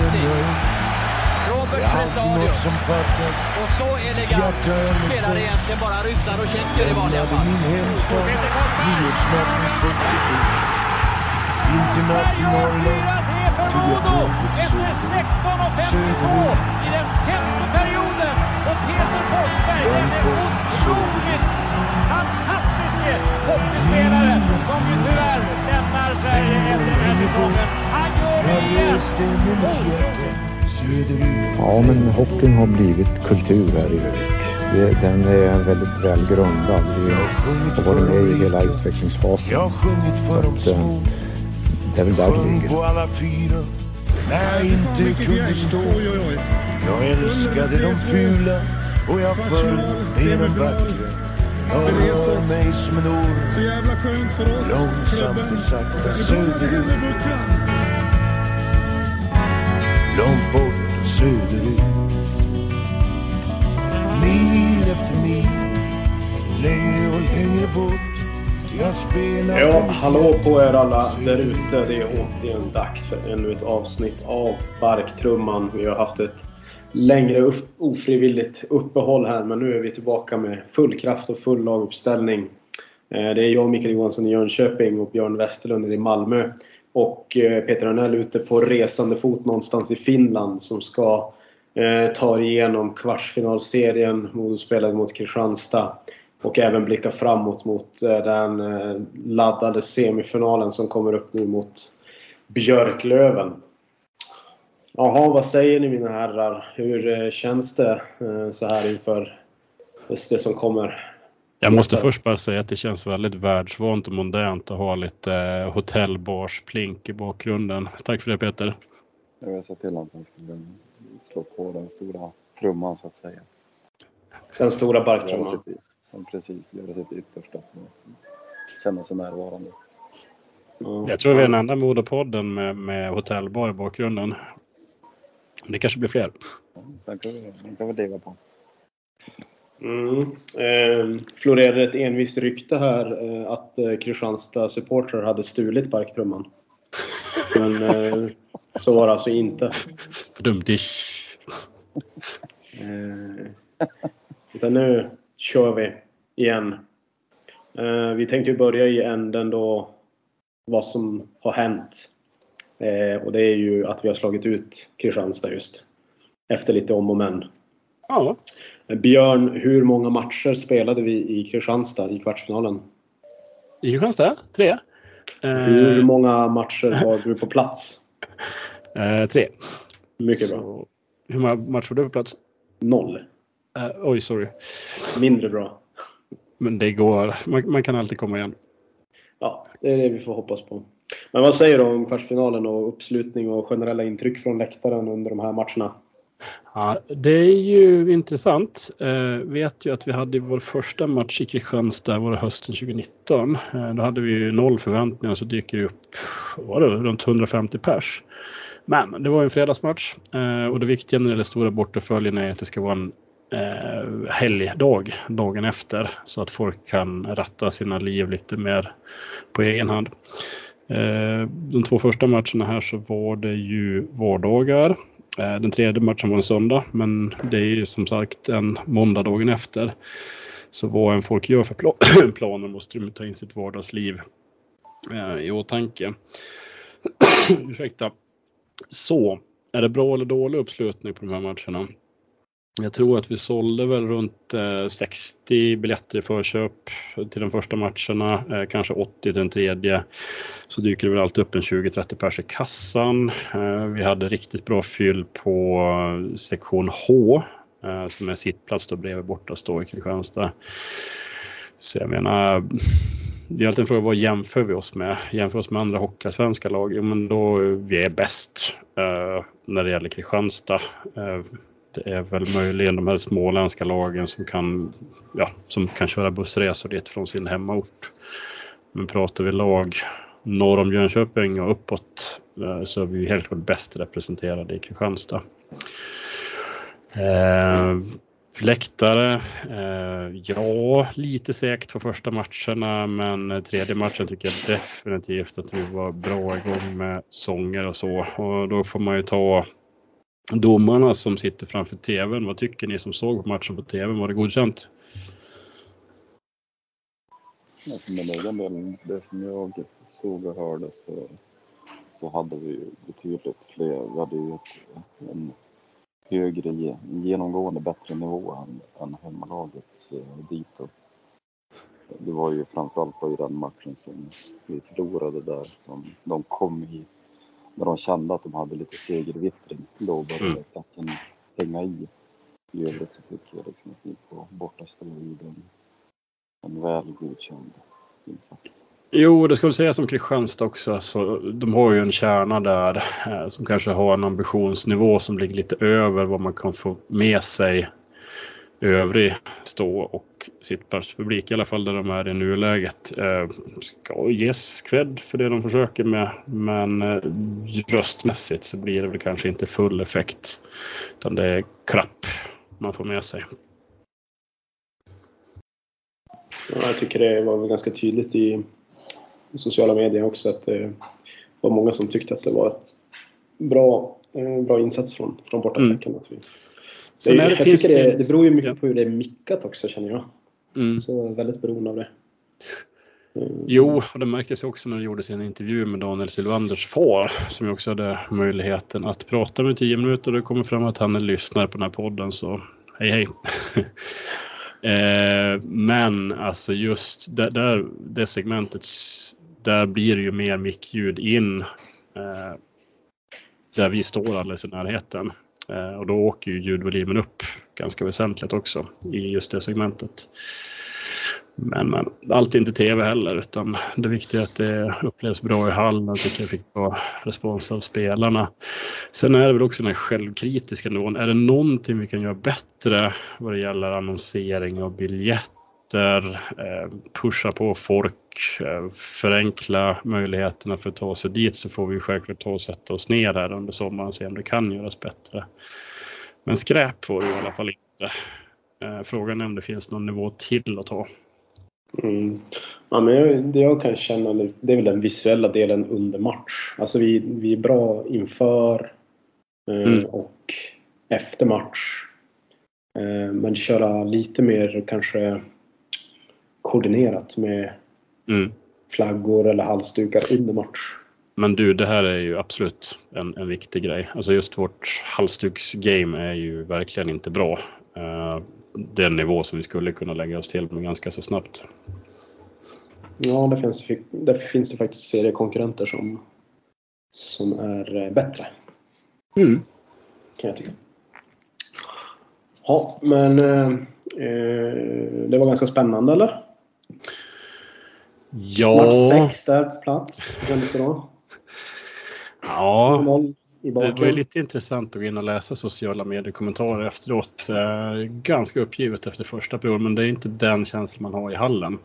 vem jag är. Det är alltid något som fattas. Och så elegant spelar egentligen bara ryssar och tjecker i vanliga fall. min hemstad nyårsnatten 67. Vinternatt i Norrland tog jag tåget söderut. 16.52 Söderut. Peter Forsberg är Långt en bort, otroligt fantastisk hockeyspelare som ju tyvärr lämnar Sverige efter den här säsongen. Han gör det igen! Ja, men hockeyn har blivit kultur här i Övik. Den är väldigt väl grundad. Vi har varit med i hela utvecklingsfasen. Jag har sjungit för de Så att. Det är väl där det ligger. på alla fyra när jag inte kunde stå. Jag älskade de fula och jag föll med de vackra. Jag rör mig som en orm Så jävla skönt för oss. långsamt och sakta söderut. Långt bort söderut. Mil efter mil, längre och längre bort. Ja, hallå på er alla där ute. Det är återigen dags för ännu ett avsnitt av Barktrumman. Vi har haft ett längre upp, ofrivilligt uppehåll här men nu är vi tillbaka med full kraft och full laguppställning. Eh, det är jag, Mikael Johansson i Jönköping och Björn Westerlund i Malmö. Och eh, Peter Arnell ute på resande fot någonstans i Finland som ska eh, ta igenom kvartsfinalserien. Modo mot Kristianstad. Och även blicka framåt mot den laddade semifinalen som kommer upp nu mot Björklöven. Jaha, vad säger ni mina herrar? Hur eh, känns det eh, så här inför det som kommer? Jag måste först bara säga att det känns väldigt världsvant och modernt att ha lite eh, hotellbarsplink i bakgrunden. Tack för det Peter. Jag sa till att han skulle slå på den stora trumman så att säga. Den stora barktrumman. precis, göra sitt yttersta för att känna sig närvarande. Ja. Jag tror vi är den enda modepodden med, med hotellbar i bakgrunden. Det kanske blir fler. Ja, den, kan vi, den kan vi leva på. Mm. Eh, florerade ett envist rykte här eh, att eh, Kristianstad supportrar hade stulit barktrumman. Men eh, så var det alltså inte. Dumt Eh, utan nu kör vi igen. Eh, vi tänkte ju börja i änden då vad som har hänt. Eh, och det är ju att vi har slagit ut Kristianstad just. Efter lite om och men. Ja, Björn, hur många matcher spelade vi i Kristianstad i kvartsfinalen? i Kristianstad? Tre? Hur Eh, många matcher var du på plats? eh, tre. Mycket bra. Så, hur många matcher var du på plats? Noll. Eh, oj, sorry. Mindre bra. Men det går. Man, man kan alltid komma igen. Ja, det är det vi får hoppas på. Men vad säger du om kvartsfinalen och uppslutning och generella intryck från läktaren under de här matcherna? Ja, det är ju intressant. Eh, vet ju att vi hade vår första match i Kristianstad var det hösten 2019. Eh, då hade vi ju noll förväntningar så dyker det upp var det, runt 150 pers. Men det var ju en fredagsmatch eh, och det viktiga när det gäller stora bortaföljen är att det ska vara en eh, helgdag dagen efter så att folk kan ratta sina liv lite mer på egen hand. Eh, de två första matcherna här så var det ju vardagar. Eh, den tredje matchen var en söndag, men det är ju som sagt en måndag dagen efter. Så vad en folk gör för pla- planer måste de ta in sitt vardagsliv eh, i åtanke. Ursäkta. Så, är det bra eller dålig uppslutning på de här matcherna? Jag tror att vi sålde väl runt eh, 60 biljetter i förköp till de första matcherna, eh, kanske 80 till den tredje. Så dyker det väl alltid upp en 20-30 pers i kassan. Eh, vi hade riktigt bra fyll på sektion H som är sittplats då bredvid bortastå i Kristianstad. Så jag menar, det är alltid en fråga vad jämför vi oss med? Jämför oss med andra hockeyallsvenska lag? Jo, men då vi är bäst eh, när det gäller Kristianstad. Eh, det är väl möjligen de här småländska lagen som kan, ja, som kan köra bussresor dit från sin hemmaort. Men pratar vi lag norr om Jönköping och uppåt eh, så är vi helt klart bäst representerade i Kristianstad. Eh, läktare. Eh, ja, lite segt för första matcherna, men tredje matchen tycker jag definitivt att vi var bra igång med sånger och så. Och då får man ju ta domarna som sitter framför tvn. Vad tycker ni som såg på matchen på TVn? Var det godkänt? Ja, för min egen det som jag såg och hörde så, så hade vi ju betydligt fler. Vi hade ju en högre, genomgående bättre nivå än, än hemmalagets dito. Det var ju framförallt i den matchen som vi förlorade där som de kom hit när de kände att de hade lite segervittring. Då började mm. klacken hänga i. I övrigt så tycker jag liksom att vi på bortaställe gjorde en, en väl godkänd insats. Jo, det ska väl sägas om Kristianstad också. Alltså, de har ju en kärna där eh, som kanske har en ambitionsnivå som ligger lite över vad man kan få med sig övrig stå och sittplatspublik, i alla fall där de är i nuläget. Eh, ska ges cred för det de försöker med, men eh, röstmässigt så blir det väl kanske inte full effekt. Utan det är klapp man får med sig. Ja, jag tycker det var ganska tydligt i sociala medier också att det var många som tyckte att det var ett bra, eh, bra insats från, från bortafläcken. Mm. Det, det, jag tycker det, det beror ju mycket ja. på hur det är mickat också känner jag. Mm. Så väldigt beroende av det. Mm. Jo, och det märktes också när det gjordes en intervju med Daniel Sylvanders far som ju också hade möjligheten att prata med tio minuter. Det kommer fram att han är lyssnare på den här podden så hej hej. eh, men alltså just där, där, det segmentet, där blir det ju mer mickljud in. Eh, där vi står alldeles i närheten. Eh, och då åker ju ljudvolymen upp ganska väsentligt också i just det segmentet. Men, men allt är inte tv heller utan det viktiga är att det upplevs bra i hallen. Jag tycker jag fick bra respons av spelarna. Sen är det väl också den här självkritiska nivån. Är det någonting vi kan göra bättre vad det gäller annonsering och biljett? Eh, pusha på folk, eh, förenkla möjligheterna för att ta sig dit så får vi självklart ta och sätta oss ner här under sommaren och se om det kan göras bättre. Men skräp får det i alla fall inte. Eh, frågan är om det finns någon nivå till att ta. Mm. Ja, men det jag kan känna det är väl den visuella delen under match. Alltså vi, vi är bra inför mm. och efter match. Men köra lite mer kanske koordinerat med mm. flaggor eller halsdukar under match. Men du, det här är ju absolut en, en viktig grej. Alltså just vårt halsduksgame är ju verkligen inte bra. Uh, den nivå som vi skulle kunna lägga oss till med ganska så snabbt. Ja, där finns det, där finns det faktiskt seriekonkurrenter som, som är eh, bättre. Mm. Kan jag tycka. Ja, men eh, eh det var ganska spännande eller? Ja. Match 6 där på plats. Väldigt bra. Ja. Det var ju lite intressant att gå in och läsa sociala medier-kommentarer efteråt. Ganska uppgivet efter första perioden, men det är inte den känslan man har i hallen.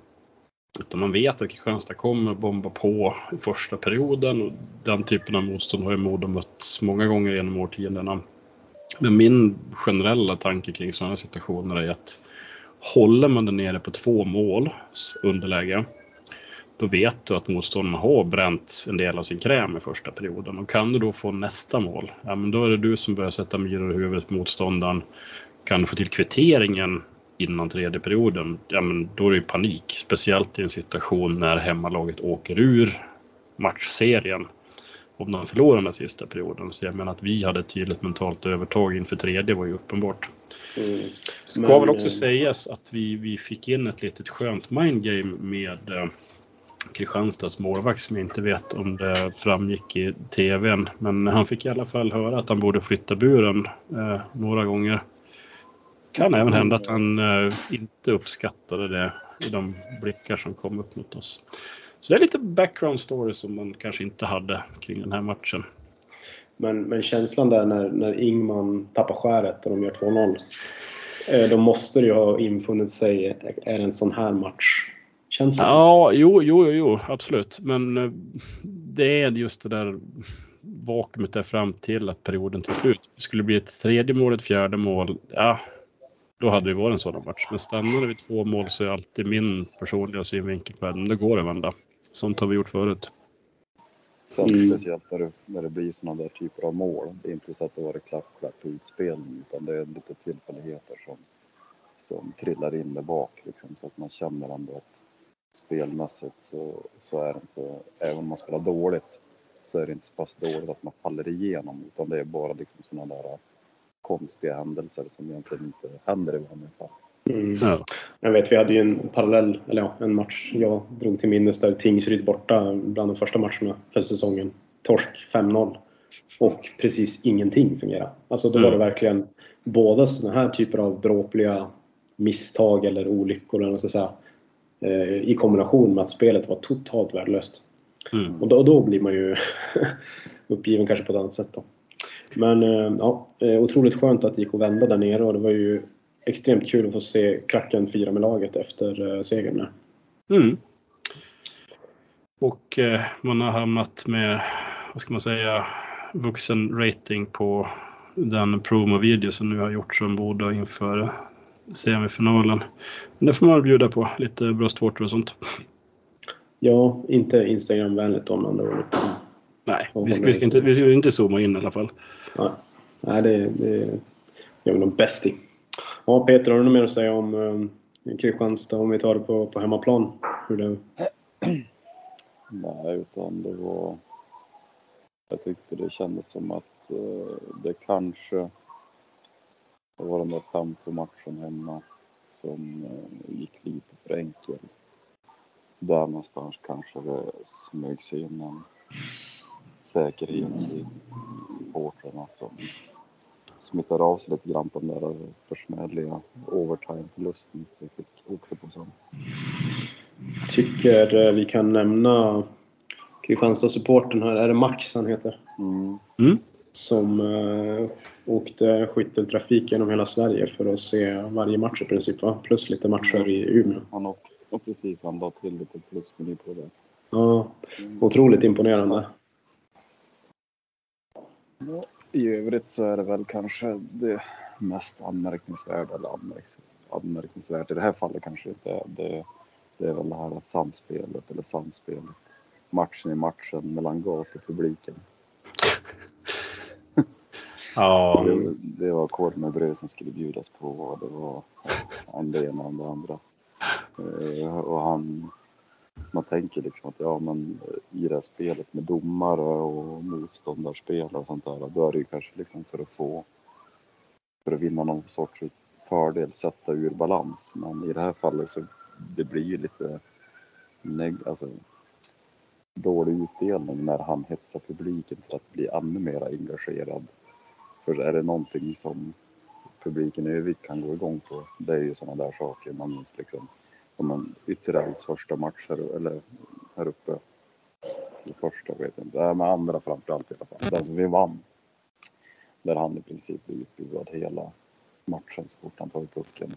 Utan man vet att Kristianstad kommer bomba på i första perioden och den typen av motstånd har ju Modo mött många gånger genom årtiondena. Men min generella tanke kring sådana situationer är att håller man det nere på två mål underläge då vet du att motståndarna har bränt en del av sin kräm i första perioden. Och kan du då få nästa mål, ja, men då är det du som börjar sätta myror i huvudet på motståndaren. Kan du få till kvitteringen innan tredje perioden, ja, men då är det panik. Speciellt i en situation när hemmalaget åker ur matchserien om de förlorar den sista perioden. Så jag menar att vi hade ett tydligt mentalt övertag inför tredje var ju uppenbart. Mm. Ska Men, väl också eh, sägas att vi, vi fick in ett litet skönt mindgame med eh, Kristianstads målvakt som jag inte vet om det framgick i tvn. Men han fick i alla fall höra att han borde flytta buren eh, några gånger. Kan även hända att han eh, inte uppskattade det i de blickar som kom upp mot oss. Så det är lite background story som man kanske inte hade kring den här matchen. Men, men känslan där när, när Ingman tappar skäret och de gör 2-0. Eh, då måste det ju ha infunnit sig, är det en sån här match känslan. Ja, jo, jo, jo, absolut. Men eh, det är just det där vakuumet där fram till att perioden till slut. Det skulle bli ett tredje mål, ett fjärde mål. Ja, Då hade det varit en sådan match. Men stannar det vid två mål så är alltid min personliga synvinkel på det. Men det går att vända. Sånt har vi gjort förut. Sen Mm. speciellt när det, när det blir sådana där typer av mål. Det är inte så att det var klapp, klapp på utspelning utan det är lite tillfälligheter som, som trillar in där bak liksom, så att man känner ändå att spelmässigt så, så är det inte, även om man spelar dåligt så är det inte så pass dåligt att man faller igenom utan det är bara liksom sådana där konstiga händelser som egentligen inte händer i vanliga fall. Mm. Ja. Jag vet, vi hade ju en parallell, eller ja, en match jag drog till minnes där Tingsryd borta bland de första matcherna för säsongen. Torsk 5-0. Och precis ingenting fungerade. Alltså då var det Mm. verkligen båda sådana här typer av dråpliga misstag eller olyckor eller vad man ska säga. Eh, I kombination med att spelet var totalt värdelöst. Mm. Och då, då blir man ju uppgiven kanske på ett annat sätt då. Men eh, ja, eh, otroligt skönt att det gick att vända där nere och det var ju extremt kul att få se klacken fira med laget efter segern. Mm. Och eh, man har hamnat med, vad ska man säga, vuxen rating på den promo-video som nu har gjorts om Boda inför semifinalen. Men det får man bjuda på, lite bröstvårtor och sånt. Ja, inte Instagram-vänligt om andra ord. Nej, vi ska, vi ska, inte, vi ska inte zooma in i alla fall. Nej, Nej det, det gör vi nog bäst i. Ja, Peter, har du något mer att säga om eh, Kristianstad om vi tar det på, på hemmaplan? Hur det, Nej, utan det var... Jag tyckte det kändes som att eh, det kanske det var den där 5-2 matchen hemma som eh, gick lite för enkel. Där någonstans kanske det smög sig in en säkerhet i supportrarna som smittade av sig lite grann på den där försmädliga overtime-förlusten vi fick åkte på sen. tycker eh, vi kan nämna Kristianstad-supporten här. Är det Max han heter? Mm. Som eh, åkte skytteltrafik genom hela Sverige för att se varje match i princip va? Plus lite matcher i Umeå. Han och precis, han la till lite plusmeny på det. Ja, otroligt imponerande. Ja, I övrigt så är det väl kanske det mest anmärkningsvärda, eller anmärkningsvärt i det här fallet kanske inte. Det, det är väl det här samspelet, eller samspelet, matchen i matchen mellan gatupubliken. Ja, Det, det var korv med bröd som skulle bjudas på och det var det ena och det andra. Eh, Och han, man tänker liksom att ja men i det här spelet med domare och motståndarspelare och sånt där, då är det ju kanske liksom för att få, för att vinna någon sorts fördel, sätta ur balans. Men i det här fallet så det blir ju lite neg- alltså, dålig utdelning när han hetsar publiken till att bli ännu mer engagerad. För är det någonting som publiken i övrigt kan gå igång på, det är ju sådana där saker. Man minns liksom, om man Ytterälvs första match här, eller här uppe. Det första vet jag inte, men andra framförallt i alla fall. Den som vi vann. Där han i princip blir utbuad hela matchen så fort han tar pucken.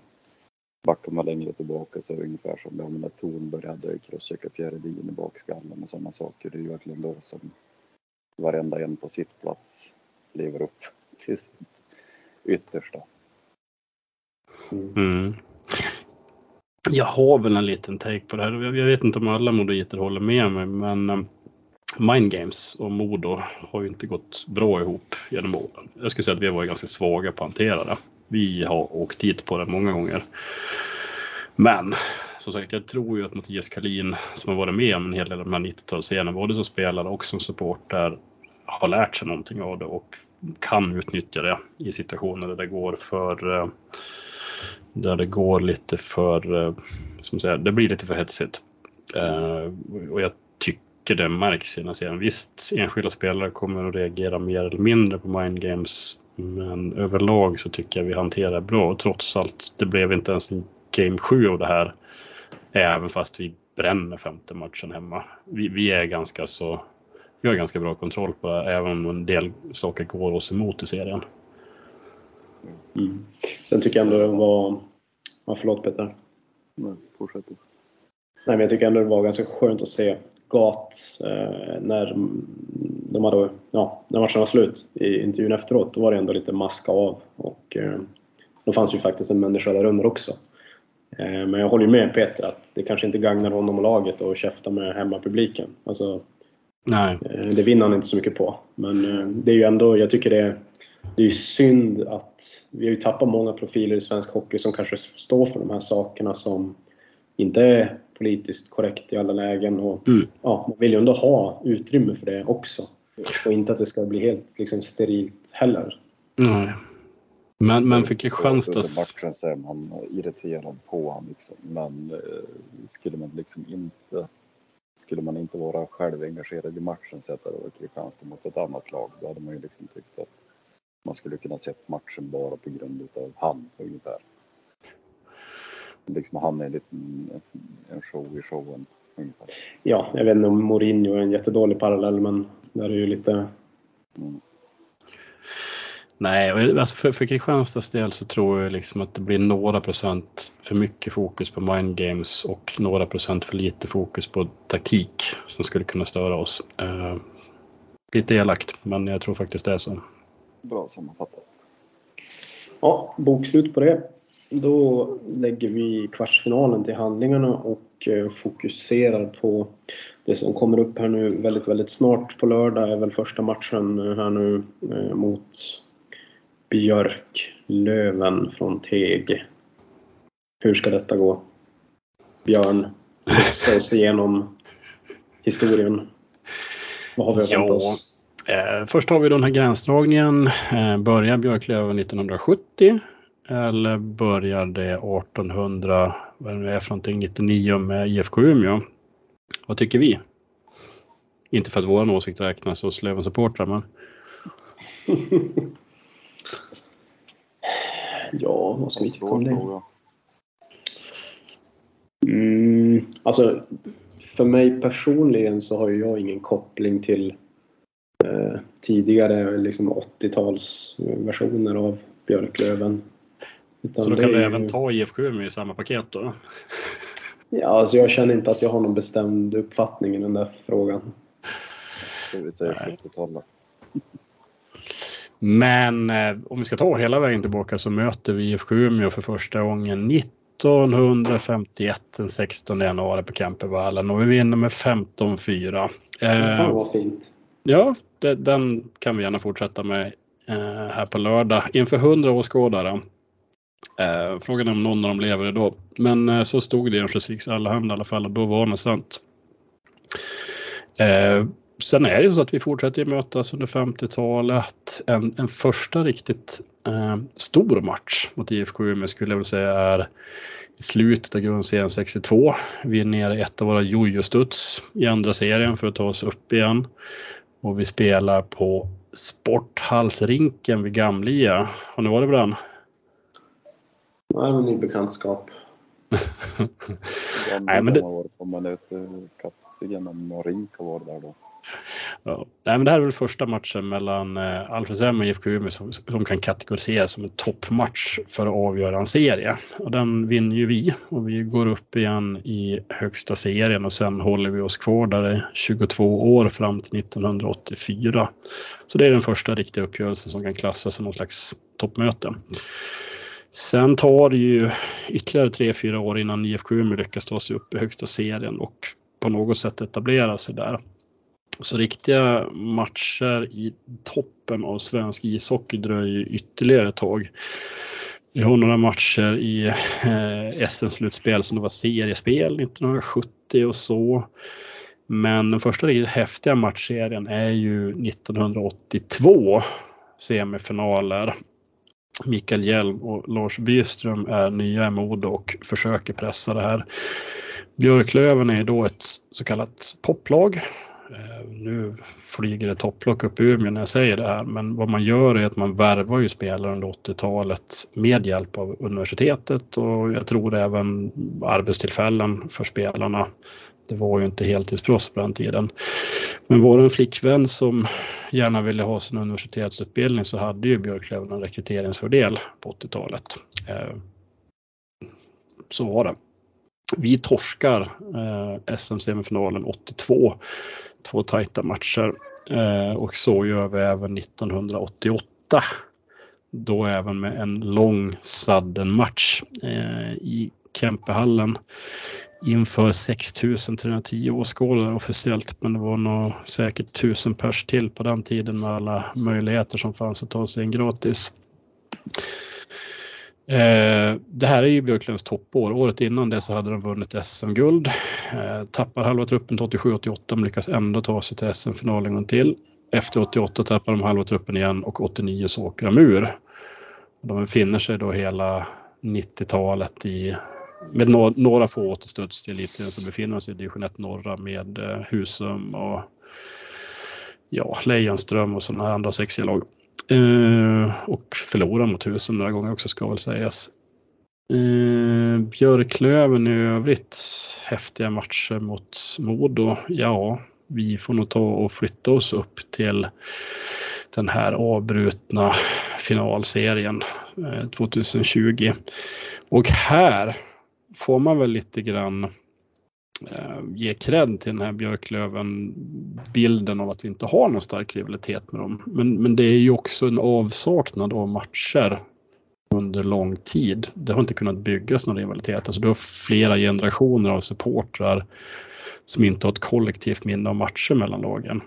Backar man längre tillbaka så är det ungefär som ja, när Thornberg hade crosscheckat Fjäredin i bakskallen och sådana saker. Det är ju verkligen då som varenda en på sitt plats lever upp till sitt yttersta. Mm. Jag har väl en liten take på det här. Jag vet inte om alla moditer håller med mig, men eh, Mind Games och Modo har ju inte gått bra ihop genom åren. Jag skulle säga att vi har varit ganska svaga på att hantera det. Vi har åkt dit på det många gånger. Men som sagt, jag tror ju att Mattias Kalin som har varit med om en hel del av de här 90-talsscenerna, både som spelare och som supporter, har lärt sig någonting av det och kan utnyttja det i situationer där det går för eh, där det går lite för, eh, som säger, det blir lite för hetsigt. Eh, och jag tycker det märks i den här serien. Visst, enskilda spelare kommer att reagera mer eller mindre på mind games. Men överlag så tycker jag vi hanterar bra. Och trots allt, det blev inte ens en game 7 av det här. Även fast vi bränner femte matchen hemma. Vi, vi är ganska så, vi har ganska bra kontroll på det. Även om en del saker går oss emot i serien. Mm. Sen tycker jag ändå det var... Ja, förlåt Peter. Men fortsätt. Nej, men jag tycker ändå det var ganska skönt att se Gat eh, när de hade, ja, när matchen var slut i intervjun efteråt. Då var det ändå lite maska av och eh, Då fanns ju faktiskt en människa där under också. Eh, Men jag håller ju med Peter att det kanske inte gagnar honom och laget att käfta med hemmapubliken. Alltså, Nej. Eh, Det vinner han inte så mycket på. Men eh, det är ju ändå, jag tycker det är, det är synd att vi har ju tappat många profiler i svensk hockey som kanske står för de här sakerna som inte är politiskt korrekt i alla lägen. Och, Mm. ja, man vill ju ändå ha utrymme för det också. Och inte att det ska bli helt liksom, sterilt heller. Nej. Men, men för Så under Kristianstads... matchen så är man irriterad på honom liksom. Men eh, skulle man liksom inte skulle man inte vara självengagerad i matchen sätta över Kristianstad mot ett annat lag då hade man ju liksom tyckt att man skulle kunna sett matchen bara på grund utav han ungefär. Liksom han är en liten en show i showen ungefär. Ja, jag vet inte om Mourinho är en jättedålig parallell men där är ju lite... Mm. Nej, och alltså för, för Kristianstads del så tror jag liksom att det blir några procent för mycket fokus på mind games och några procent för lite fokus på taktik som skulle kunna störa oss. Eh, lite elakt, men jag tror faktiskt det är så. Bra sammanfattat. Ja, bokslut på det. Då lägger vi kvartsfinalen till handlingarna och eh, fokuserar på det som kommer upp här nu väldigt, väldigt snart. På lördag är väl första matchen eh, här nu eh, mot Björklöven från Teg. Hur ska detta gå? Björn, ta oss igenom historien. Vad har vi att vänta oss? Eh, först har vi den här gränsdragningen. Eh, börjar Björklöven 1970 eller börjar det 1800, vad det nu är för någonting, 99 med IFK Umeå? Vad tycker vi? Inte för att vår åsikt räknas hos Löven-supportrar, men Ja, vad ska vi tycka om det? Mm, alltså, för mig personligen så har ju jag ingen koppling till eh, tidigare liksom 80-talsversioner av Björklöven. Utan så då kan du ju- även ta IFK Umeå i samma paket då? Ja, alltså jag känner inte att jag har någon bestämd uppfattning i den där frågan. Så vi säger Nej. 70-talet. Men eh, om vi ska ta hela vägen tillbaka så möter vi IFK Umeå för första gången 1951 den 16 januari på Campervallen och vi vinner med 15-4. Fan Eh, vad fint. ja, det, den kan vi gärna fortsätta med eh, här på lördag inför 100 åskådare. Eh, frågan är om någon av dem lever idag. Men eh, så stod det i Örnsköldsviks Allehanda i alla fall och då var det sant. Eh, sen är det så att vi fortsätter mötas under 50-talet. En, en första riktigt eh, stor match mot IFK Umeå skulle jag vilja säga är i slutet av grundserien 62. Vi är nere i ett av våra jojo-studs i andra serien för att ta oss upp igen. Och vi spelar på Sporthallsrinken vid Gamlia. Har ni varit på den? Nej, men ny bekantskap. Nej, men det- på man är ute och Rink har varit där då. Ja. Nej, men det här är väl första matchen mellan eh, Alfredshem och IFK Umeå som, som kan kategoriseras som en toppmatch för att avgöra en serie. Och den vinner ju vi och vi går upp igen i högsta serien och sen håller vi oss kvar där i 22 år fram till 1984. Så det är den första riktiga uppgörelsen som kan klassas som någon slags toppmöte. Sen tar det ju ytterligare 3-4 år innan IFK Umeå lyckas ta sig upp i högsta serien och på något sätt etablera sig där. Så riktiga matcher i toppen av svensk ishockey dröjer ytterligare ett tag. Vi har några matcher i eh, SM-slutspel som det var seriespel 1970 och så. Men den första riktigt häftiga matchserien är ju 1982 semifinaler. Mikael Hjelm och Lars Byström är nya i Modo och försöker pressa det här. Björklöven är då ett så kallat poplag. Eh, nu flyger det topplock upp i Umeå när jag säger det här, men vad man gör är att man värvar ju spelare under 80-talet med hjälp av universitetet och jag tror även arbetstillfällen för spelarna. Det var ju inte heltidsproffs på den tiden. Men var det en flickvän som gärna ville ha sin universitetsutbildning så hade ju Björklöven en rekryteringsfördel på 80-talet. Eh, så var det. Vi torskar eh, SM-semifinalen 82. Två tajta matcher. Eh, och så gör vi även 1988. Då även med en lång sudden-match eh, i Kempehallen inför 6310 åskådare officiellt. Men det var nog säkert tusen pers till på den tiden med alla möjligheter som fanns att ta sig in gratis. Eh, det här är ju Björklövens toppår. Året innan det så hade de vunnit SM-guld. Eh, tappar halva truppen till 87-88 men lyckas ändå ta sig till SM-final en gång till. Efter 88 tappar de halva truppen igen och 89 så åker de ur. De befinner sig då hela 90-talet i med no några få återstuds till elitserien så befinner de sig i division 1 norra med eh, Husum och ja, Lejonström och sådana här andra sexiga lag. Eh, och förlorar mot Husum några gånger också ska väl sägas. Eh, Björklöven i övrigt, häftiga matcher mot Modo. Ja, vi får nog ta och flytta oss upp till den här avbrutna finalserien eh, 2020. Och här får man väl lite grann eh, Eh, ge cred till den här Björklöven bilden av att vi inte har någon stark rivalitet med dem. Men, men det är ju också en avsaknad av matcher under lång tid. Det har inte kunnat byggas någon rivalitet. Alltså du har flera generationer av supportrar som inte har ett kollektivt minne av matcher mellan lagen.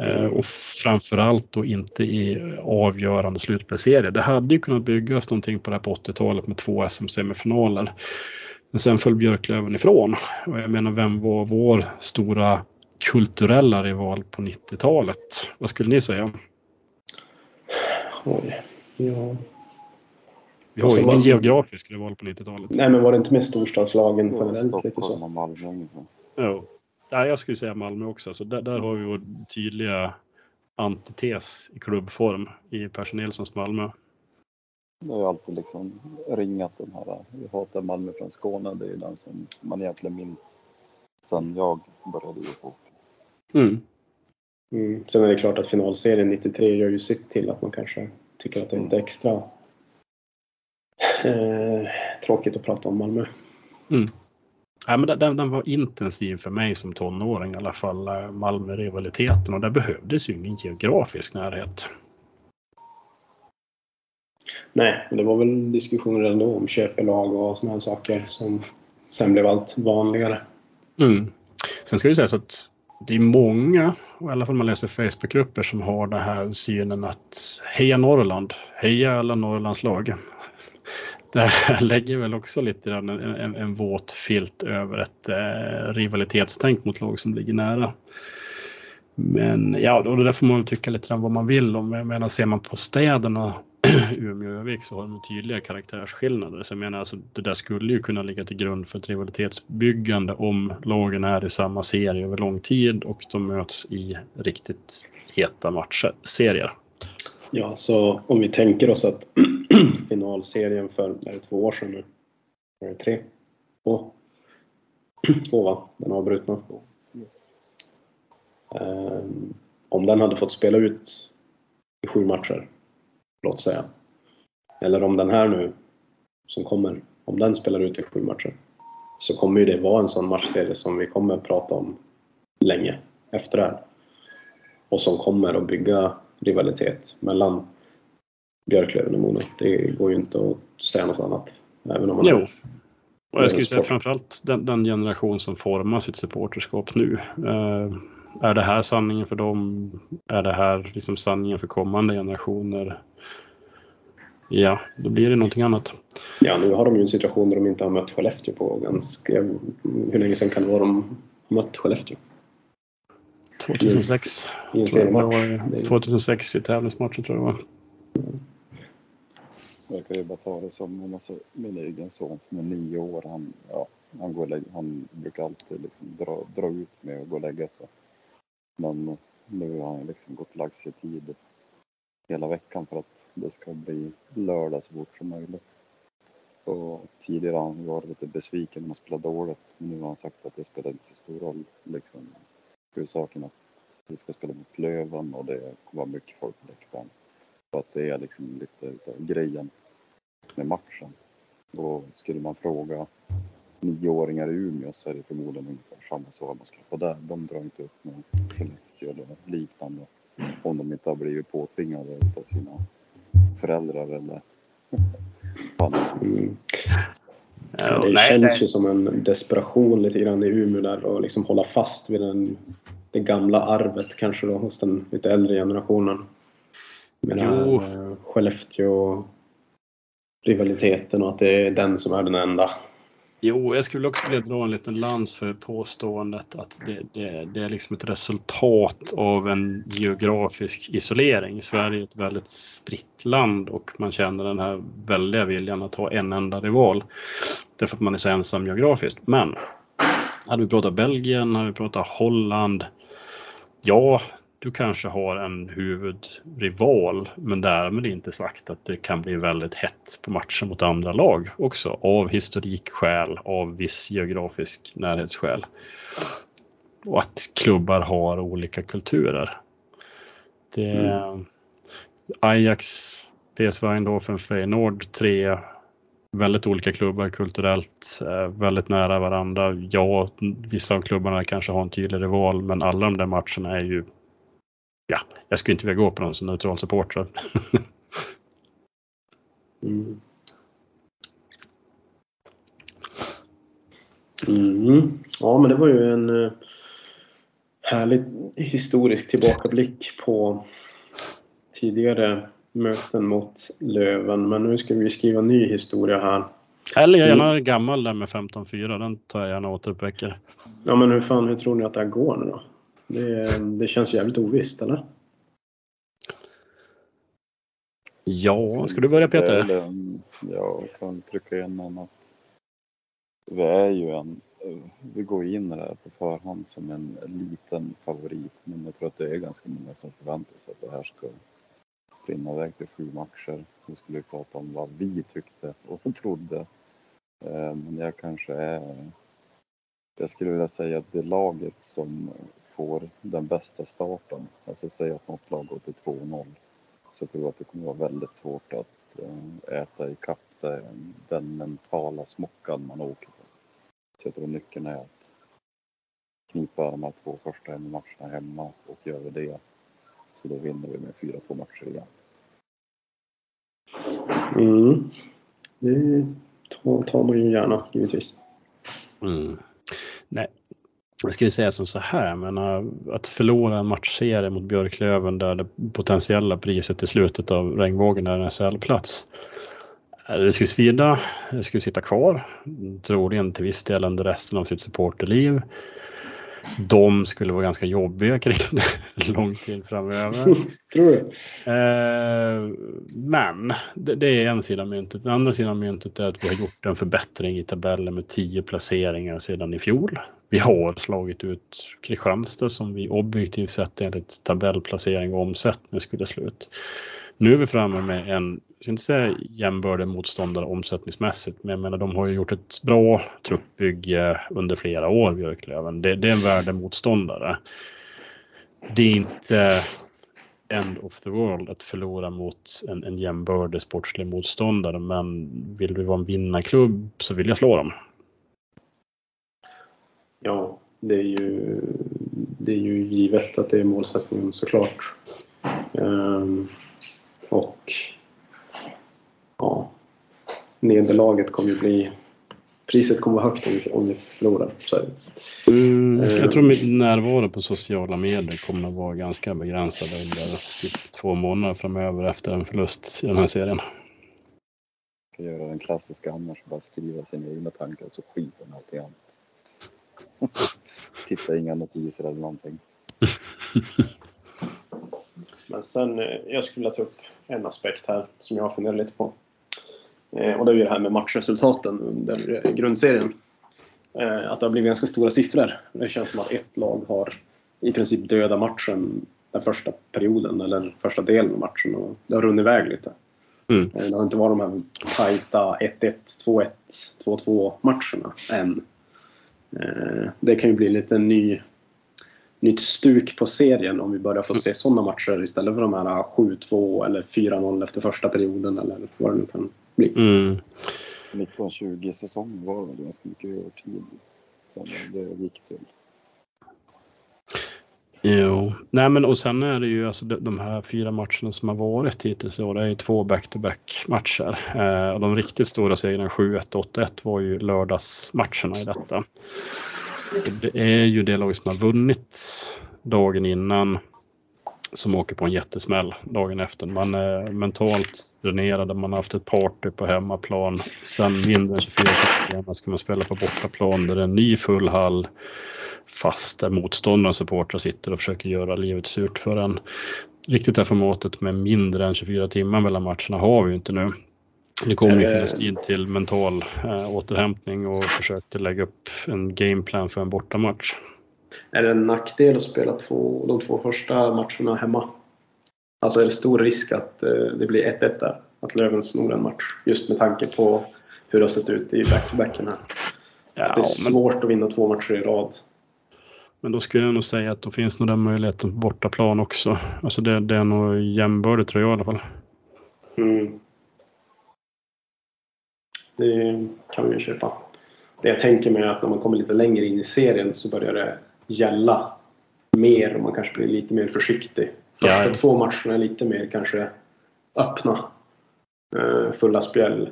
Eh, och framförallt då inte i avgörande slutspelsserier. Det hade ju kunnat byggas någonting på det här på 80-talet med två SM-semifinaler. Men sen föll Björklöven ifrån. Och jag menar, vem var vår stora kulturella rival på 90-talet? Vad skulle ni säga? Oj, ja. Vi har ju Alltså, ingen geografisk rival på 90-talet. Nej, men var det inte med storstadslagen generellt lite Stockholm så? och Malmö ungefär. Jo. Ja, jag skulle säga Malmö också. Så där, där har vi vår tydliga antites i klubbform i Per Nilssons Malmö. Det har ju alltid liksom ringat den här, vi hatar Malmö från Skåne, det är ju den som man egentligen minns sen jag började ge på. Mm. Mm. Sen är det klart att finalserien 93 gör ju sitt till att man kanske tycker att det är lite extra eh, tråkigt att prata om Malmö. Ja, men den, den var intensiv för mig som tonåring i alla fall, eh, Malmö-rivaliteten och där behövdes ju ingen geografisk närhet. Nej, det var väl diskussioner ändå om köpelag och sådana här saker som sen blev allt vanligare. Mm. Sen ska det sägas att det är många, i alla fall om man läser Facebookgrupper som har den här synen att heja Norrland, heja alla Norrlandslag. Det här lägger väl också lite grann en, en, en våt filt över ett eh, rivalitetstänk mot lag som ligger nära. Men ja, då, där får man väl tycka lite grann vad man vill om. Jag menar, ser man på städerna Umeå och Övik så har de tydliga karaktärsskillnader. Så jag menar, alltså, det där skulle ju kunna ligga till grund för ett rivalitetsbyggande om lagen är i samma serie över lång tid och de möts i riktigt heta matcher, serier. Ja, så om vi tänker oss att finalserien för, är det två år sedan nu? Är det tre? Två? Två va? Den avbrutna. Yes. Ehm, om den hade fått spela ut i sju matcher, låt säga. Eller om den här nu, som kommer, om den spelar ut i sju matcher. Så kommer ju det vara en sån matchserie som vi kommer prata om länge efter det här. Och som kommer att bygga rivalitet mellan Björklöven och Modo. Det går ju inte att säga något annat. Även om man Jo. Och jag skulle säga framförallt den, den generation som formar sitt supporterskap nu. Eh, är det här sanningen för dem? Är det här liksom sanningen för kommande generationer? Ja, då blir det någonting annat. Ja, nu har de ju en situation där de inte har mött Skellefteå på ganska... Hur länge sedan kan det vara de har mött Skellefteå? 2006. I en tror jag det seriematch. var, 2006 i tävlingsmatchen tror jag det var. Jag kan ju bara ta det som om alltså, min egen son som är nio år. Han, ja, han, går han brukar alltid liksom dra, dra ut med att gå och lägga sig. Men nu har han liksom gått och lagt sig i tid hela veckan för att det ska bli lördag så fort som möjligt. Och tidigare har han varit lite besviken när man spelar dåligt. Men nu har han sagt att det spelar inte så stor roll. Liksom, huvudsaken att vi ska spela mot Löven och det kommer vara mycket folk på läktaren. Så att det är liksom lite utav grejen med matchen. Och skulle man fråga nioåringar i Umeå så är det förmodligen ungefär samma svar man skulle få där. De drar inte upp med Skellefteå eller liknande om de inte har blivit påtvingade av sina föräldrar eller vad annat. Mm. Ja, det nej, känns nej. ju som en desperation lite grann i Umeå där och liksom hålla fast vid den, det gamla arvet kanske då hos den lite äldre generationen. Med den här eh, Skellefteå-rivaliteten och att det är den som är den enda. Jo, jag skulle också vilja dra en liten lans för påståendet att det, det, det är liksom ett resultat av en geografisk isolering. Sverige är ett väldigt spritt land och man känner den här väldiga viljan att ha en enda rival. Därför att man är så ensam geografiskt. Men hade vi pratat Belgien, hade vi pratat Holland. Ja, du kanske har en huvudrival, men därmed inte sagt att det kan bli väldigt hett på matchen mot andra lag också av historikskäl, av viss geografisk närhetsskäl. Och att klubbar har olika kulturer. Det, Ajax, PSV Eindhoven, Feyenoord, tre väldigt olika klubbar kulturellt, eh, väldigt nära varandra. Ja, vissa av klubbarna kanske har en tydlig rival, men alla de där matcherna är ju Ja, jag skulle inte vilja gå på dem som neutral supporter. Mm. Mm. Ja, men det var ju en eh, härlig historisk tillbakablick på tidigare möten mot Löven. Men nu ska vi skriva ny historia här. Eller jag är gärna gammal där med 15-4, den tar jag gärna återuppväcker. Ja, men hur fan, hur tror ni att det här går nu då? Det, det känns jävligt ovisst, eller? Ja, ska du börja Peter? väl en- Jag kan trycka in en att vi är ju en, vi går in i det här på förhand som en liten favorit men jag tror att det är ganska många som förväntar sig att det här ska brinna iväg till sju matcher. Nu skulle vi prata om vad vi tyckte och trodde. Eh, Men jag kanske är, jag skulle vilja säga att det laget som får den bästa starten, alltså säg att något lag går till 2-0 så jag tror att det kommer vara väldigt svårt att eh, äta ikapp den mentala smockan man åker på. Så jag tror nyckeln är att knipa de här två första matcherna hemma och gör vi det så då vinner vi med 4-2 matcher igen. Mm. Det tar, tar man ju gärna, givetvis. Mm. Nej, jag skulle säga som så här, men äh, att förlora en matchserie mot Björklöven där det potentiella priset i slutet av regnbågen är en SHL-plats. äh, Det skulle svida, det skulle sitta kvar, troligen till viss del under resten av sitt supporterliv. De skulle vara ganska jobbiga kring det lång tid framöver. Tror du? Eh, men det, det är en sida av myntet. Den andra sidan av myntet är att vi har gjort en förbättring i tabellen med 10 placeringar sedan i fjol. Vi har slagit ut Kristianstad som vi objektivt sett enligt tabellplacering och omsättning skulle slut. Nu är vi framme med en, jag ska inte säga jämbördig motståndare omsättningsmässigt, men jag menar de har ju gjort ett bra truppbygge under flera år, Björklöven. Det, det är en värdemotståndare. Det är inte end of the world att förlora mot en, en jämbördig sportslig motståndare. Men vill vi vara en vinnarklubb så vill jag slå dem. Ja, det är ju, det är ju givet att det är målsättningen såklart. Ehm, och ja, nederlaget kommer ju bli... Priset kommer vara högt om vi, om vi förlorar. Mm, jag tror min närvaro på sociala medier kommer att vara ganska begränsad under typ två månader framöver efter en förlust i den här serien. Ska göra den klassiska annars, bara skriva sina egna tankar så skiter man allting annat. Titta inga notiser eller någonting. Men sen, eh, jag skulle vilja ta upp en aspekt här som jag har funderat lite på. Eh, Och det är ju det här med matchresultaten under grundserien. Eh, Att det har blivit ganska stora siffror. Det känns som att ett lag har i princip döda matchen den första perioden eller första delen av matchen och det har runnit iväg lite. Mm. Det har inte varit de här tajta 1-1, 2-1, 2-2 matcherna än. Eh, Det kan ju bli lite ny, nytt stuk på serien om vi börjar få se sådana matcher istället för de här 7-2 eller 4-0 efter första perioden eller vad det nu kan bli. Mm. 1920 säsong var det ganska mycket övertid som det gick till. Jo, nej men och sen är det ju alltså de, de här fyra matcherna som har varit hittills i år. Det är ju två back-to-back matcher. Eh, och de riktigt stora segrarna 7-1 och 8-1 var ju lördagsmatcherna i detta. Det är ju det lag som har vunnit dagen innan som åker på en jättesmäll dagen efter. Man är mentalt dränerad, man har haft ett party på hemmaplan. Sen mindre än 24 timmar senare ska man spela på bortaplan där det är en ny full hall fast där motståndarens supportrar sitter och försöker göra livet surt för en. Riktigt det här formatet med mindre än 24 timmar mellan matcherna har vi ju inte nu. Det kommer ju Eh. finnas tid till mental äh, återhämtning och försök till lägga upp en gameplan för en bortamatch. Är det en nackdel att spela två, de två första matcherna hemma? Alltså är det stor risk att eh, det blir 1-1 där? Att Löven snor en match? Just med tanke på hur det har sett ut i back-to-backen här. Ja, Att det är men, svårt att vinna två matcher i rad. men då skulle jag nog säga att då finns nog den möjligheten på bortaplan också. Alltså det, det är nog jämbördigt tror jag i alla fall. Mm. Det kan vi ju köpa. Det jag tänker mig är att när man kommer lite längre in i serien så börjar det gälla mer och man kanske blir lite mer försiktig. Första Ja. två matcherna är lite mer kanske öppna. Eh, fulla spjäll.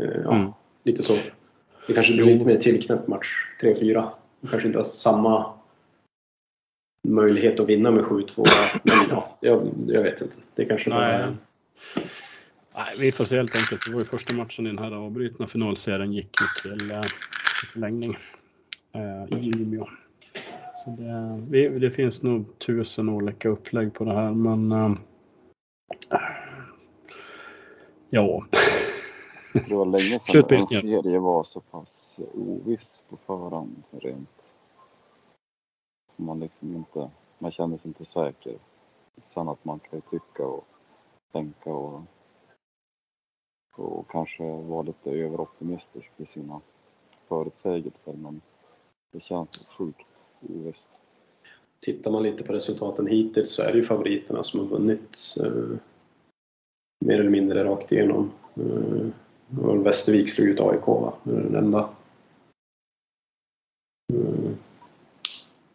Eh, ja, Mm. lite så. Det kanske blir lite mer tillknäppt match 3-4. Man kanske inte har samma möjlighet att vinna med 7-2. Men ja, jag, jag vet inte. Det kanske Nej. är Nej, vi får se helt enkelt. Det var ju första matchen i den här avbrutna finalserien gick ju till, eh, förlängning i Umeå. Så det, det finns nog tusen olika upplägg på det här men eh, ja, Det var länge sedan en serie var så pass oviss på förhand rent. Man liksom inte, man kände sig inte säker. Sen att man kan tycka och tänka och, och kanske vara lite överoptimistisk i sina förutsägelser men det känns sjukt ovisst. Tittar man lite på resultaten hittills så är det ju favoriterna som har vunnit eh, mer eller mindre rakt igenom. Eh, väl Västervik slog ut AIK va? Det är den enda eh,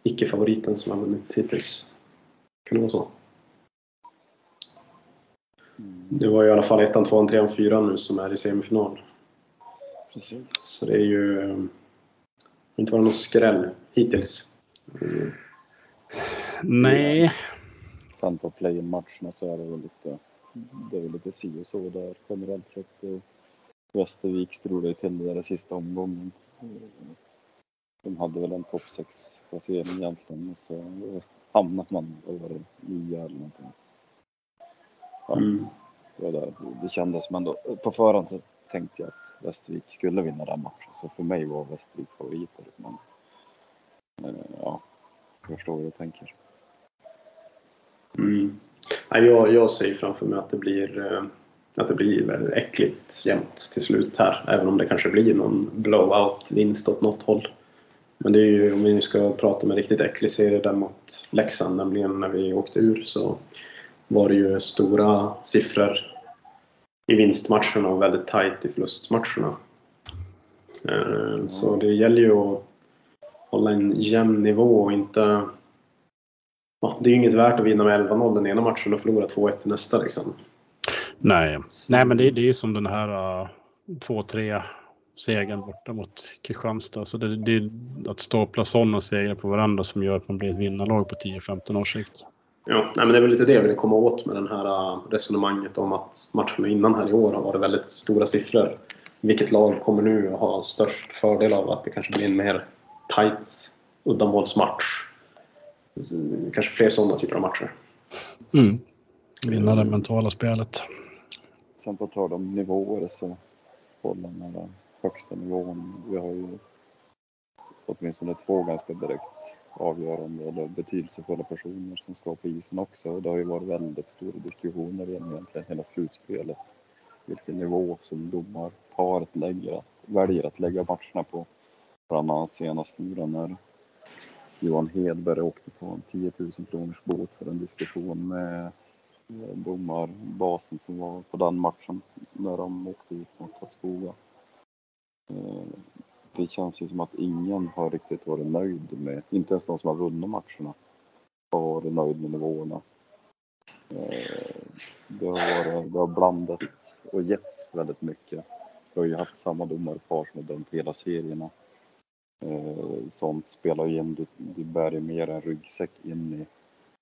icke-favoriten som har vunnit hittills. Kan det vara så? Mm, Det var i alla fall ettan, tvåan, trean, fyran nu som är i semifinal. precis. Så det är ju eh, inte varit någon skräll hittills. Mm. nej, Sen på play-in-matcherna så är det väl lite, det är lite si och så där generellt sett. Västervik strulade till det där i sista omgången. De hade väl en topp 6-placering egentligen och så hamnade man över nia eller någonting. Ja, Mm. det, var där. det kändes som ändå, på förhand så tänkte jag att Västervik skulle vinna den matchen. Så för mig var Västervik favoriter. Men eh, ja, jag förstår hur du tänker. Mm. Ja, jag, jag ser framför mig att det blir eh, att det blir väldigt äckligt jämnt till slut här. Även om det kanske blir någon blowout-vinst åt något håll. Men det är ju, om vi nu ska prata om en riktigt äcklig serie där mot Leksand, nämligen när vi åkte ur, så var det ju stora siffror i vinstmatcherna och väldigt tajt i förlustmatcherna. Eh, Så det gäller ju att hålla en jämn nivå och inte Ja, det är ju inget värt att vinna med 11-0 den ena matchen och förlora 2-1 i nästa liksom. nej, nej men det, det är ju som den här uh, 2-3 segern borta mot Kristianstad. Så det, det är att stapla sådana segrar på varandra som gör att man blir ett vinnarlag på 10-15 års sikt. Ja, nej, men det är väl lite det jag vill komma åt med det här uh, resonemanget om att matcherna innan här i år har varit väldigt stora siffror. Vilket lag kommer nu att ha störst fördel av att det kanske blir en mer tight uddamålsmatch? Kanske fler sådana typer av matcher. Mm. Vinna det mentala spelet. Sen på tal om nivåer så håller med den högsta nivån. Vi har ju åtminstone två ganska direkt avgörande eller betydelsefulla personer som ska på isen också. Och det har ju varit väldigt stora diskussioner genom egentligen hela slutspelet. Vilken nivå som domarparet lägger, väljer att lägga matcherna på. Bland annat senast nu då när Johan Hedberg åkte på en 10 000 kronors bot för en diskussion med domarbasen som var på den matchen när de åkte ut mot Karlskoga. Eh, det känns ju som att ingen har riktigt varit nöjd med, inte ens de som har vunnit matcherna, har varit nöjd med nivåerna. Eh, det har, varit, det har blandats och getts väldigt mycket. Vi har ju haft samma domarpar som har dömt hela serierna. Eh, sånt spelar ju in, du, du bär ju mer en ryggsäck in i,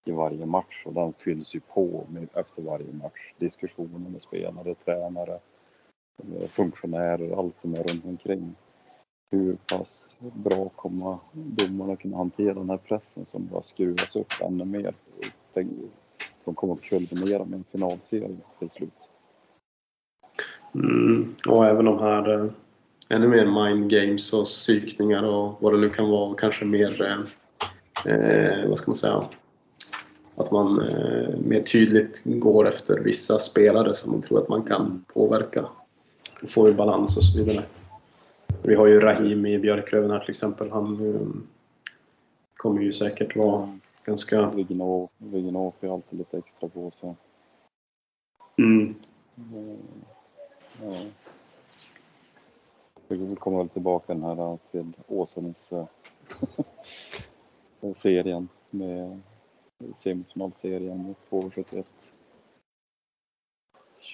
i varje match och den fylls ju på med, efter varje match. Diskussioner med spelare, tränare, eh, funktionärer, allt som är runt omkring. Hur pass bra kommer domarna kunna hantera den här pressen som bara skruvas upp ännu mer? Som kommer att kulminera med en finalserie till slut. Mm. Och även de här eh, ännu mer mind games och psykningar och vad det nu kan vara. Kanske mer, eh, eh vad ska man säga, att man eh, mer tydligt går efter vissa spelare som man tror att man kan påverka och få i balans och så vidare. Vi har ju Rahim i Björklöven här till exempel. Han eh, kommer ju säkert vara ganska... Viginov får ju alltid lite extra på sig. Mm. Mm. Ja. Vi kommer väl tillbaka den här till Åsa-Nisse serien med semifinalserien mot HV71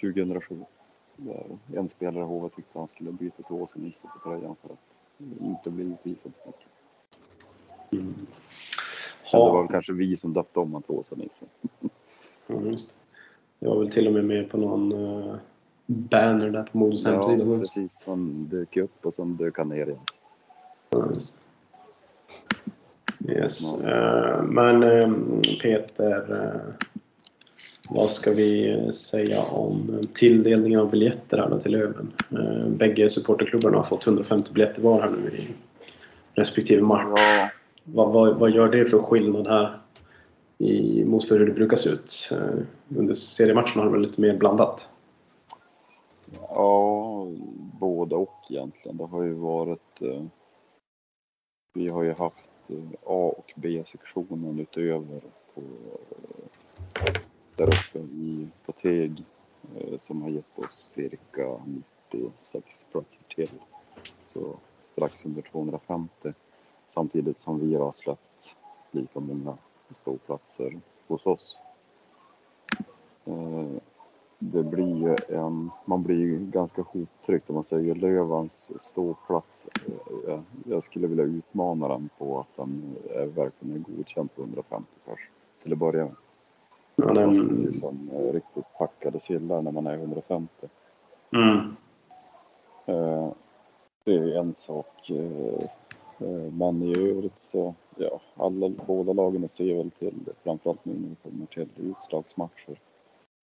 2007. Där en spelare i HV tyckte han skulle byta till Åsa-Nisse på tröjan för att inte bli utvisad så mycket. Mm. Det var väl kanske vi som döpte om honom till Åsa-Nisse. Ja, just. Jag var väl till och med med på någon uh, banner där på Modos hemsida. Ja, precis. Han dök upp och sen dök han ner igen. Yes. Uh, men uh, Peter, uh, vad ska vi säga om tilldelningen av biljetter här till Löven? Uh, bägge supporterklubbarna har fått 150 biljetter var här nu i respektive match. Ja. Vad, vad, vad gör det för skillnad här i, mot för hur det brukar se ut? under seriematchen har det väl lite mer blandat? Ja, både och egentligen. Det har ju varit... Eh, vi har ju haft eh, A och B-sektionen utöver på, där uppe i, på Teg eh, som har gett oss cirka 96 platser till. Så strax under 250 samtidigt som vi har släppt lika många ståplatser hos oss eh, det blir ju en, man blir ju ganska hoptryckt om man säger Lövans ståplats. Eh, jag, jag skulle vilja utmana den på att den är verkligen är godkänd på 150 pers till att börja med. Ja, den... Det är som riktigt packade sillar när man är 150. Mm. Eh, det är en sak. Eh, eh, men i övrigt så, ja, alla, båda lagen ser väl till, framförallt nu när det kommer till utslagsmatcher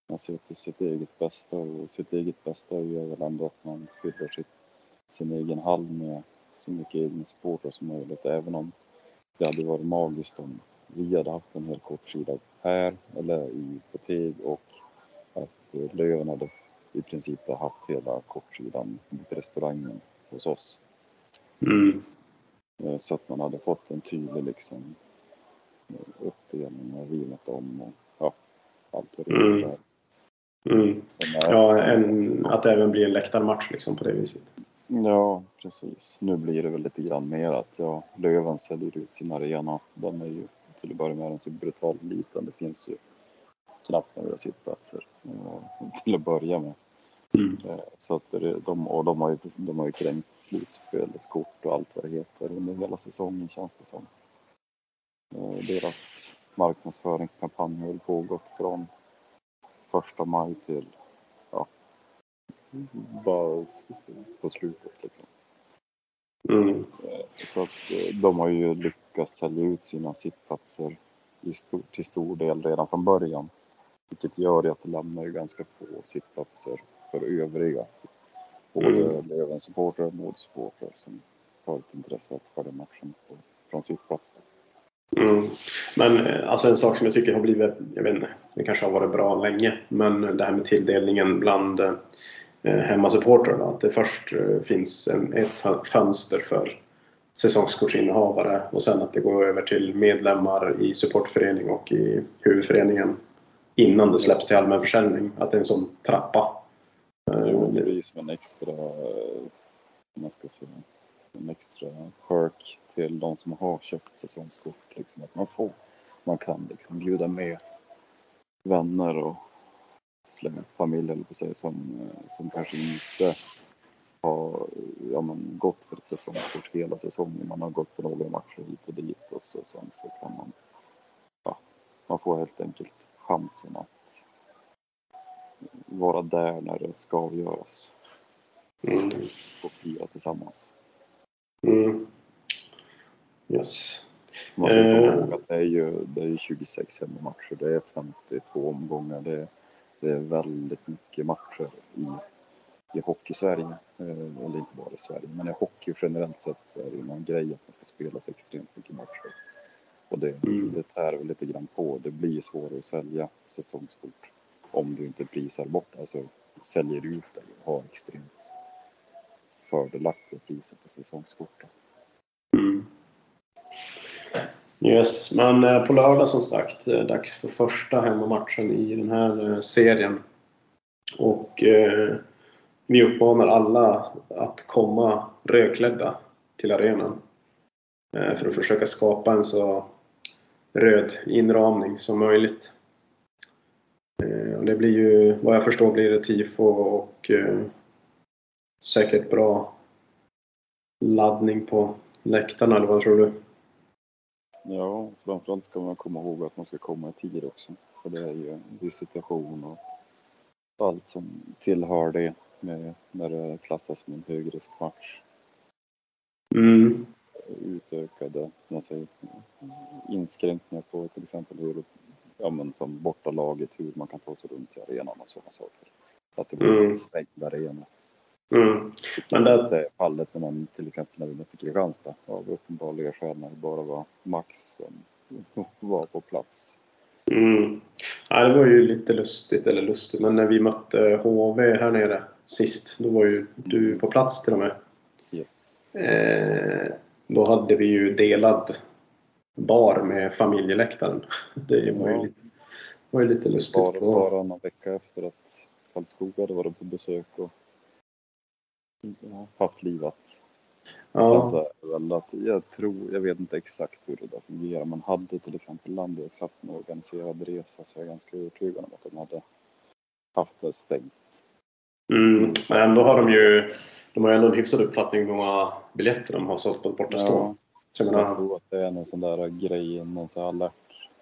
man ser till sitt eget bästa och sitt eget bästa gör väl ändå att man fyller sitt, sin egen hall med så mycket egna supportrar som möjligt. Även om det hade varit magiskt om vi hade haft en hel kortsida här eller i Poteg och att Löven hade i princip haft hela kortsidan mot restaurangen hos oss. Mm. Eh, så att man hade fått en tydlig liksom uppdelning och rivat om och ja, allt det mm. där. Mm. Ja, en, att det även blir en läktarmatch liksom på det viset. Ja, precis. Nu blir det väl lite grann mer att ja, Löven säljer ut sin arena. Den är ju till att börja med så brutalt liten. Det finns ju knappt några sittplatser till att börja med. Mm. Eh, så att de, och de har ju, de har ju kränkt slutspelskort och allt vad det heter under hela säsongen känns det som. Eh, deras marknadsföringskampanj har pågått från första maj till ja, bara på slutet liksom. Mm. Så att eh, de har ju lyckats sälja ut sina sittplatser i stor, till stor del redan från början. Vilket gör att det lämnar ju ganska få sittplatser för övriga. Både mm. Löven-supportrar och Modo-supportrar som har ett intresse att följa matchen på, från sittplats. Mm. Men eh, alltså en sak som jag tycker har blivit, jag vet inte, det kanske har varit bra länge, men det här med tilldelningen bland eh, hemmasupportrarna. Att det först eh, finns en, ett fönster för säsongskortsinnehavare och sen att det går över till medlemmar i supportförening och i huvudföreningen innan det släpps till allmän försäljning. Att det är en sån trappa. Ja, det blir som en extra, man ska säga, en extra perk till de som har köpt säsongskort. Liksom, att man får, man kan liksom bjuda med vänner och familj eller på säga, som, eh, som kanske inte har ja, men, gått för ett säsongskort hela säsongen. Man har gått på några matcher hit och dit och så, sen så kan man, ja, man får helt enkelt chansen att vara där när det ska avgöras Mm. och fira tillsammans. Mm. Yes. Man ska komma Eh. ihåg att det är ju det är ju 26 hemmamatcher, det är 52 omgångar, det är, det är väldigt mycket matcher i, i hockey-Sverige. Eh, Eller inte bara i Sverige, men i hockey generellt sett så är det ju någon grej att man ska spela så extremt mycket matcher. Och det, Mm. det tär väl lite grann på. Det blir svårare att sälja säsongskort om du inte prisar bort, alltså säljer ut det och har extremt fördelaktiga priser på säsongskorten. Mm. Yes, men eh, på lördag som sagt, eh, dags för första hemmamatchen i den här serien. Och eh, vi uppmanar alla att komma rödklädda till arenan. Eh, för att försöka skapa en så röd inramning som möjligt. Eh, det blir ju, vad jag förstår, blir det tifo och eh, säkert bra laddning på läktarna, eller vad tror du? Ja, framförallt ska man komma ihåg att man ska komma i tid också. För det är ju visitation och allt som tillhör det med, när det klassas som en högriskmatch. Mm. Utökade man säger, inskränkningar på till exempel hur, ja men som bortalaget, hur man kan ta sig runt i arenan och sådana saker. Att det blir Mm. stängd arena. Mm. Men det, Det är fallet när man till exempel när vi mötte Kristianstad av uppenbarliga skäl när det bara var Max som var på plats. mm. ja, det var ju lite lustigt, eller lustigt, men när vi mötte HV här nere sist, då var ju du på plats till och med. Yes. Eh, då hade vi ju delad bar med familjeläktaren. Det var ju Ja. lite, var ju lite lustigt. Bara, bara någon vecka efter att Karlskoga hade varit på besök och ja, haft livat. Sen så Ja, är väl att jag tror, jag vet inte exakt hur det där fungerar, men hade till exempel Landbjörgs haft en organiserad resa så är jag ganska övertygad om att de hade haft det stängt. Mm. Men ändå har de ju de har ändå en hyfsad uppfattning om hur många biljetter de har sålt på bortastå. Ja, Så jag jag tror att det är någon sån där grej, någon sån alert,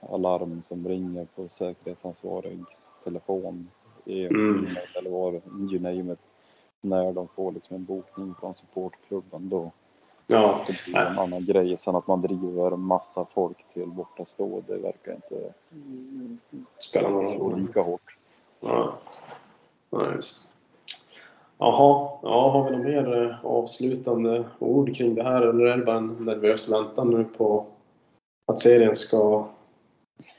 alarm som ringer på säkerhetsansvarigs telefon, e- Mm. eller vad det you name it. När de får liksom en bokning från supportklubben då ja, så blir det en annan grej. Sen att man driver massa folk till bortastå, det verkar inte spelar någon roll. lika hårt. Ja. Ja, just. Jaha, ja, har vi några mer eh, avslutande ord kring det här eller är det bara en nervös väntan nu på att serien ska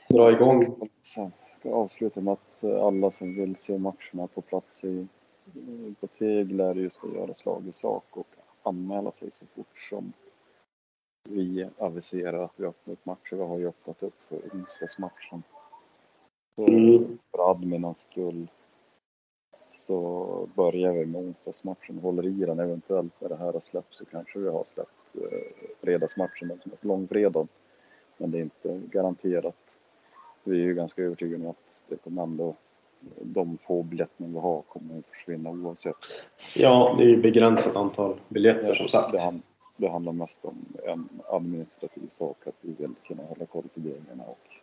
dra igång? Sen ska jag avsluta med att eh, alla som vill se matcherna på plats i, på Teglär ska göra slag i sak och anmäla sig så fort som vi aviserar att vi öppnar upp matcher. Vi har ju öppnat upp för onsdagsmatchen. Så Mm. för adminens skull så börjar vi med onsdagsmatchen och håller i den. Eventuellt när det här har släppt så kanske vi har släppt eh, fredagsmatchen som ett långfredag. Men det är inte garanterat. Vi är ju ganska övertygade om att det kommer ändå, de få biljetterna vi har kommer att försvinna oavsett. Ja, det är ju begränsat antal biljetter som sagt. Det, hand, det handlar mest om en administrativ sak, att vi vill kunna hålla koll på grejerna och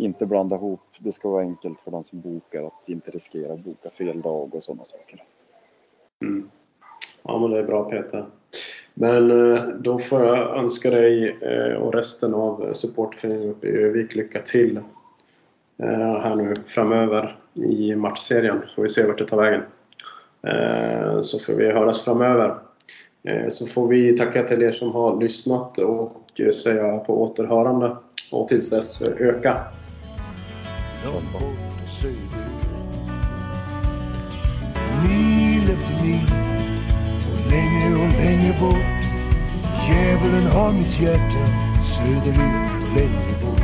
inte blanda ihop. Det ska vara enkelt för den som bokar att inte riskera att boka fel dag och sådana saker. Mm. Ja, men det är bra Peter. Men eh, då får jag önska dig eh, och resten av supportföreningen uppe i Övik lycka till eh, här nu framöver i matchserien. Får vi se vart det tar vägen. Så får vi höras framöver. Så får vi tacka till er som har lyssnat och säga på återhörande. Och tills dess, öka! Långt bort och söderut. Mil efter mil och längre och längre bort. Djävulen har mitt hjärta söderut och längre bort.